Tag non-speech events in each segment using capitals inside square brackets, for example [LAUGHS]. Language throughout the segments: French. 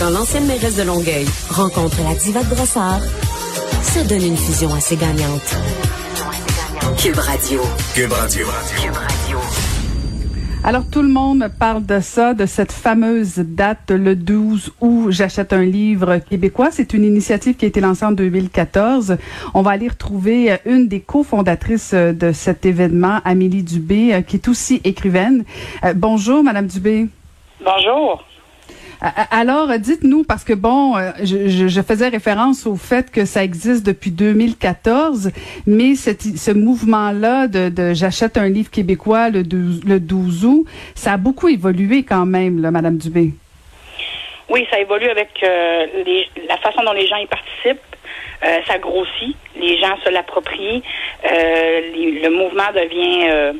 Quand l'ancienne mairesse de Longueuil rencontre la diva de Brossard, ça donne une fusion assez gagnante. Cube Radio. Cube Radio. Cube Radio. Alors tout le monde parle de ça, de cette fameuse date, le 12 août, j'achète un livre québécois. C'est une initiative qui a été lancée en 2014. On va aller retrouver une des cofondatrices de cet événement, Amélie Dubé, qui est aussi écrivaine. Euh, bonjour, Madame Dubé. Bonjour. Alors, dites-nous, parce que bon, euh, je, faisais référence au fait que ça existe depuis 2014, mais ce mouvement-là de, j'achète un livre québécois le 12, le 12 août, ça a beaucoup évolué quand même, Madame Dubé. Oui, ça évolue avec euh, la façon dont les gens y participent. Euh, ça grossit, les gens se l'approprient, le mouvement devient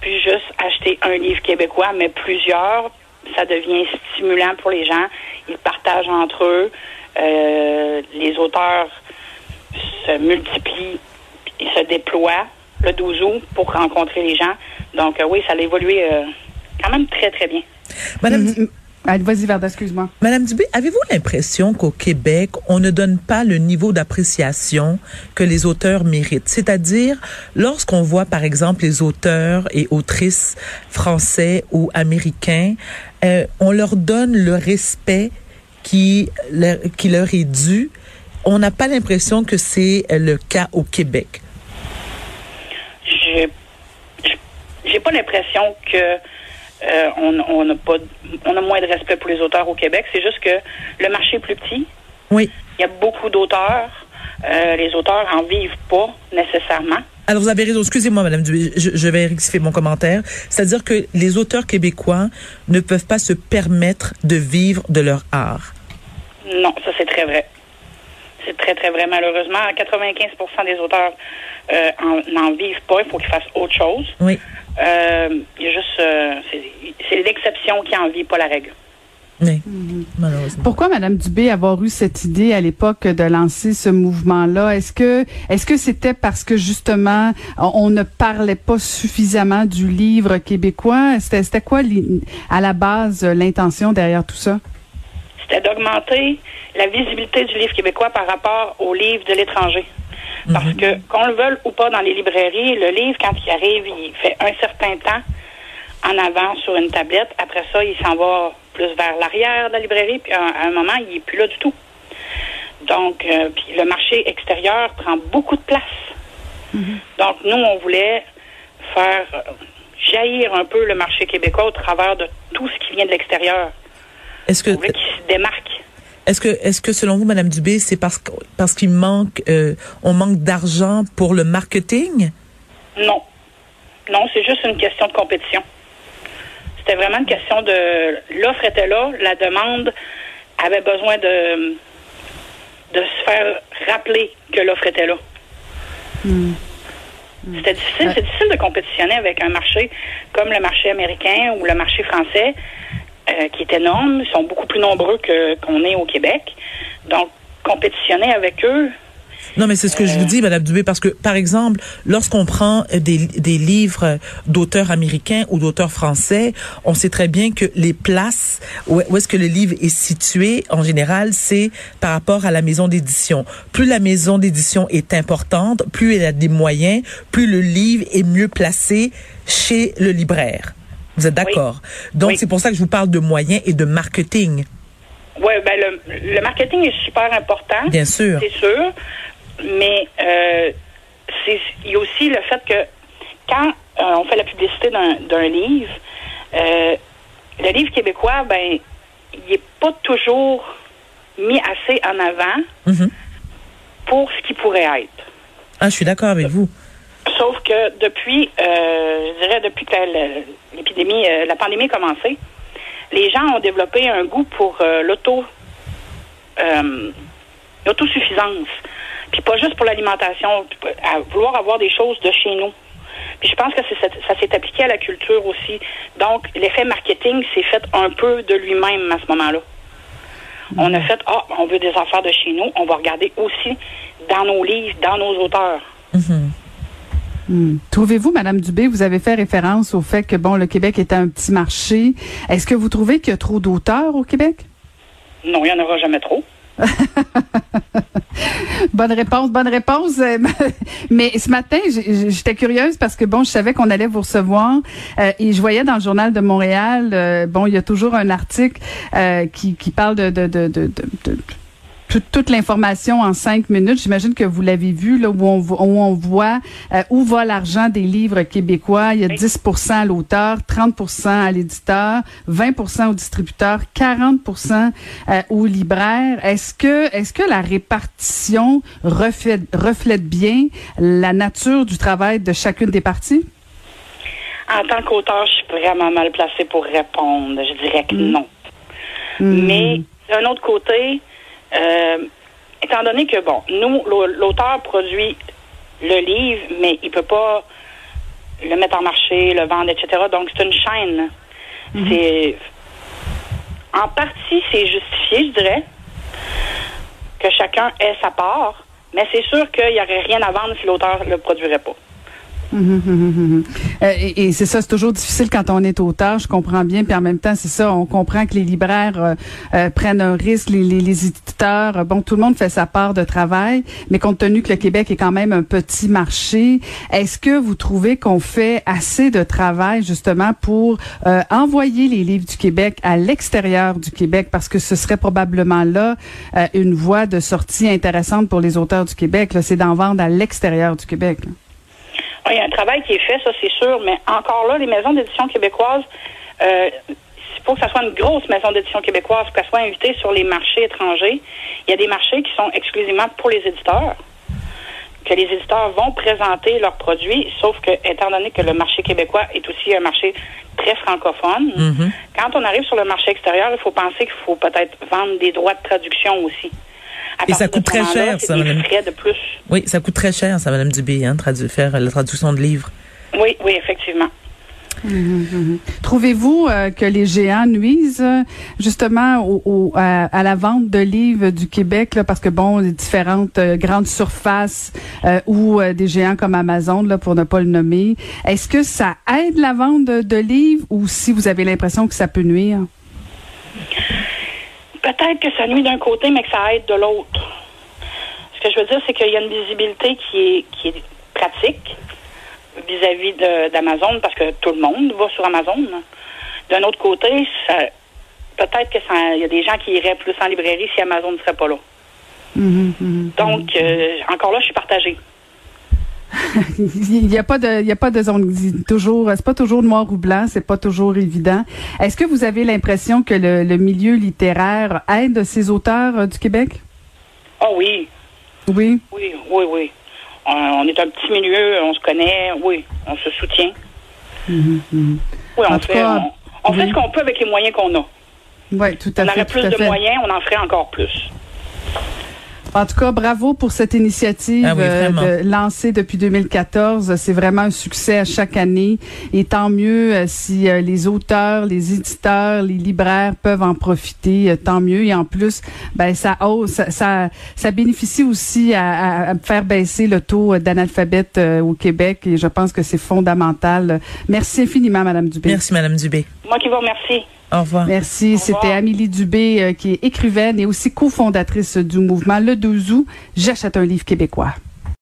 plus juste acheter un livre québécois, mais plusieurs, ça devient stimulant pour les gens. Ils partagent entre eux. Euh, les auteurs se multiplient et se déploient le 12 août pour rencontrer les gens. Donc euh, oui, ça a évolué euh, quand même très, très bien. Madame, mm-hmm. Vas-y, Verda, excuse-moi. Madame Dubé, avez-vous l'impression qu'au Québec, on ne donne pas le niveau d'appréciation que les auteurs méritent? C'est-à-dire, lorsqu'on voit, par exemple, les auteurs et autrices français ou américains, euh, on leur donne le respect qui leur, qui leur est dû. On n'a pas l'impression que c'est le cas au Québec. J'ai pas l'impression que euh, on, a pas, on a moins de respect pour les auteurs au Québec. C'est juste que le marché est plus petit. Oui. Il y a beaucoup d'auteurs. Euh, les auteurs en vivent pas nécessairement. Alors vous avez raison. Excusez-moi, Madame Dubé, je, vais rectifier mon commentaire. C'est-à-dire que les auteurs québécois ne peuvent pas se permettre de vivre de leur art. Non, ça c'est très vrai. C'est très très vrai. Malheureusement, 95% des auteurs euh, n'en vivent pas. Il faut qu'ils fassent autre chose. Oui. Euh, il y a juste, euh, c'est qui en vit, pas la règle. Oui, malheureusement. Pourquoi, Madame Dubé, avoir eu cette idée à l'époque de lancer ce mouvement-là? Est-ce que, est-ce que c'était parce que justement on ne parlait pas suffisamment du livre québécois? C'était, c'était quoi à la base l'intention derrière tout ça? C'était d'augmenter la visibilité du livre québécois par rapport au livre de l'étranger. Parce mhm. que, qu'on le veuille ou pas dans les librairies, le livre, quand il arrive, il fait un certain temps en avant sur une tablette. Après ça, il s'en va plus vers l'arrière de la librairie, puis à, un moment, il n'est plus là du tout. Donc, euh, puis le marché extérieur prend beaucoup de place. Mhm. Donc, nous, on voulait faire euh, jaillir un peu le marché québécois au travers de tout ce qui vient de l'extérieur. Est-ce que... On voulait qu'il se démarque. Est-ce que, est-ce que selon vous, Madame Dubé, c'est parce que parce qu'il manque, euh, on manque d'argent pour le marketing? Non, non, c'est juste une question de compétition. C'était vraiment une question de l'offre était là, la demande avait besoin de de se faire rappeler que l'offre était là. Hmm. C'était difficile, c'est difficile de compétitionner avec un marché comme le marché américain ou le marché français euh, qui est énorme. Ils sont beaucoup plus nombreux que qu'on est au Québec. Donc, compétitionner avec eux, non, mais c'est ce que je vous dis, Madame Dubé, parce que, par exemple, lorsqu'on prend des, des livres d'auteurs américains ou d'auteurs français, on sait très bien que les places où, est-ce que le livre est situé, en général, c'est par rapport à la maison d'édition. Plus la maison d'édition est importante, plus elle a des moyens, plus le livre est mieux placé chez le libraire. Vous êtes d'accord? Donc, c'est pour ça que je vous parle de moyens et de marketing. Oui, ben le, marketing est super important. Bien sûr. C'est sûr. Mais euh, il y a aussi le fait que quand euh, on fait la publicité d'un livre, euh, le livre québécois, ben, il n'est pas toujours mis assez en avant mm-hmm. pour ce qui pourrait être. Ah, je suis d'accord avec vous. Sauf que depuis, euh, je dirais depuis que l'épidémie, euh, la pandémie a commencé, les gens ont développé un goût pour l'auto, l'autosuffisance. Puis pas juste pour l'alimentation, à vouloir avoir des choses de chez nous. Puis je pense que ça s'est appliqué à la culture aussi. Donc, l'effet marketing s'est fait un peu de lui-même à ce moment-là. On a fait, ah, on veut des affaires de chez nous, on va regarder aussi dans nos livres, dans nos auteurs. Mm-hmm. Hmm. Trouvez-vous, Madame Dubé, vous avez fait référence au fait que bon, le Québec est un petit marché. Est-ce que vous trouvez qu'il y a trop d'auteurs au Québec? Non, il n'y en aura jamais trop. [LAUGHS] bonne réponse, bonne réponse. [LAUGHS] Mais ce matin, j'étais curieuse parce que bon, je savais qu'on allait vous recevoir euh, et je voyais dans le journal de Montréal, euh, bon, il y a toujours un article euh, qui, qui parle de, de, de, de, toute, l'information en cinq minutes. J'imagine que vous l'avez vu, là, où on, où on voit euh, où va l'argent des livres québécois. Il y a 10 à l'auteur, 30% à l'éditeur, 20% au distributeur, 40 euh, au libraire. Est-ce que, est-ce que la répartition reflète, reflète bien la nature du travail de chacune des parties? En tant qu'auteur, je suis vraiment mal placée pour répondre. Je dirais que mm. non. Mm. Mais d'un autre côté, euh, étant donné que, bon, nous, l'auteur produit le livre, mais il peut pas le mettre en marché, le vendre, etc. Donc, c'est une chaîne. Mhm. C'est. En partie, c'est justifié, je dirais, que chacun ait sa part, mais c'est sûr qu'il n'y aurait rien à vendre si l'auteur ne le produirait pas. Hum, hum, hum, euh, et, c'est ça, c'est toujours difficile quand on est auteur, je comprends bien. Puis en même temps, c'est ça, on comprend que les libraires euh, euh, prennent un risque, les, les, éditeurs, bon, tout le monde fait sa part de travail, mais compte tenu que le Québec est quand même un petit marché, est-ce que vous trouvez qu'on fait assez de travail justement pour envoyer les livres du Québec à l'extérieur du Québec, parce que ce serait probablement là une voie de sortie intéressante pour les auteurs du Québec, c'est d'en vendre à l'extérieur du Québec. Il y a un travail qui est fait, ça c'est sûr, mais encore là, les maisons d'édition québécoises, euh, il faut que ça soit une grosse maison d'édition québécoise, qu'elle soit invitée sur les marchés étrangers. Il y a des marchés qui sont exclusivement pour les éditeurs, que les éditeurs vont présenter leurs produits, sauf que, étant donné que le marché québécois est aussi un marché très francophone, mm-hmm. quand on arrive sur le marché extérieur, il faut penser qu'il faut peut-être vendre des droits de traduction aussi. Et ça coûte très cher, ça, madame. de plus. Oui, ça coûte très cher, ça, madame Dubé, hein, faire la traduction de livres. Oui, oui, effectivement. Trouvez-vous euh, que les géants nuisent justement au, à, la vente de livres du Québec là, parce que bon, les différentes euh, grandes surfaces euh, ou des géants comme Amazon là pour ne pas le nommer, est-ce que ça aide la vente de livres ou si vous avez l'impression que ça peut nuire? Peut-être que ça nuit d'un côté, mais que ça aide de l'autre. Ce que je veux dire, c'est qu'il y a une visibilité qui est, qui est pratique vis-à-vis d'Amazon, parce que tout le monde va sur Amazon. D'un autre côté, peut-être que y a des gens qui iraient plus en librairie si Amazon ne serait pas là. Mm-hmm, mm-hmm. Donc, euh, encore là, je suis partagée. Il n'y a pas de, il y a pas de zone toujours, c'est pas toujours noir ou blanc, c'est pas toujours évident. Est-ce que vous avez l'impression que le, milieu littéraire aide ces auteurs euh, du Québec? Oh oui. Oui? Oui, oui, oui. On, est un petit milieu, on se connaît, oui, on se soutient. Mm-hmm, mm-hmm. Oui, on, fait, on, fait ce qu'on peut avec les moyens qu'on a. Oui, tout à fait. On aurait plus de moyens, on en ferait encore plus. En tout cas, bravo pour cette initiative ah euh, lancée depuis 2014. C'est vraiment un succès à chaque année. Et tant mieux euh, si euh, les auteurs, les éditeurs, les libraires peuvent en profiter, tant mieux. Et en plus, ben ça, ça, ça, bénéficie aussi à, faire baisser le taux d'analphabète au Québec. Et je pense que c'est fondamental. Merci infiniment, Madame Dubé. Merci, Madame Dubé. Moi qui vous remercie. Au revoir. Merci. C'était Amélie Dubé, euh, qui est écrivaine et aussi cofondatrice du mouvement Le 12 août. J'achète un livre québécois.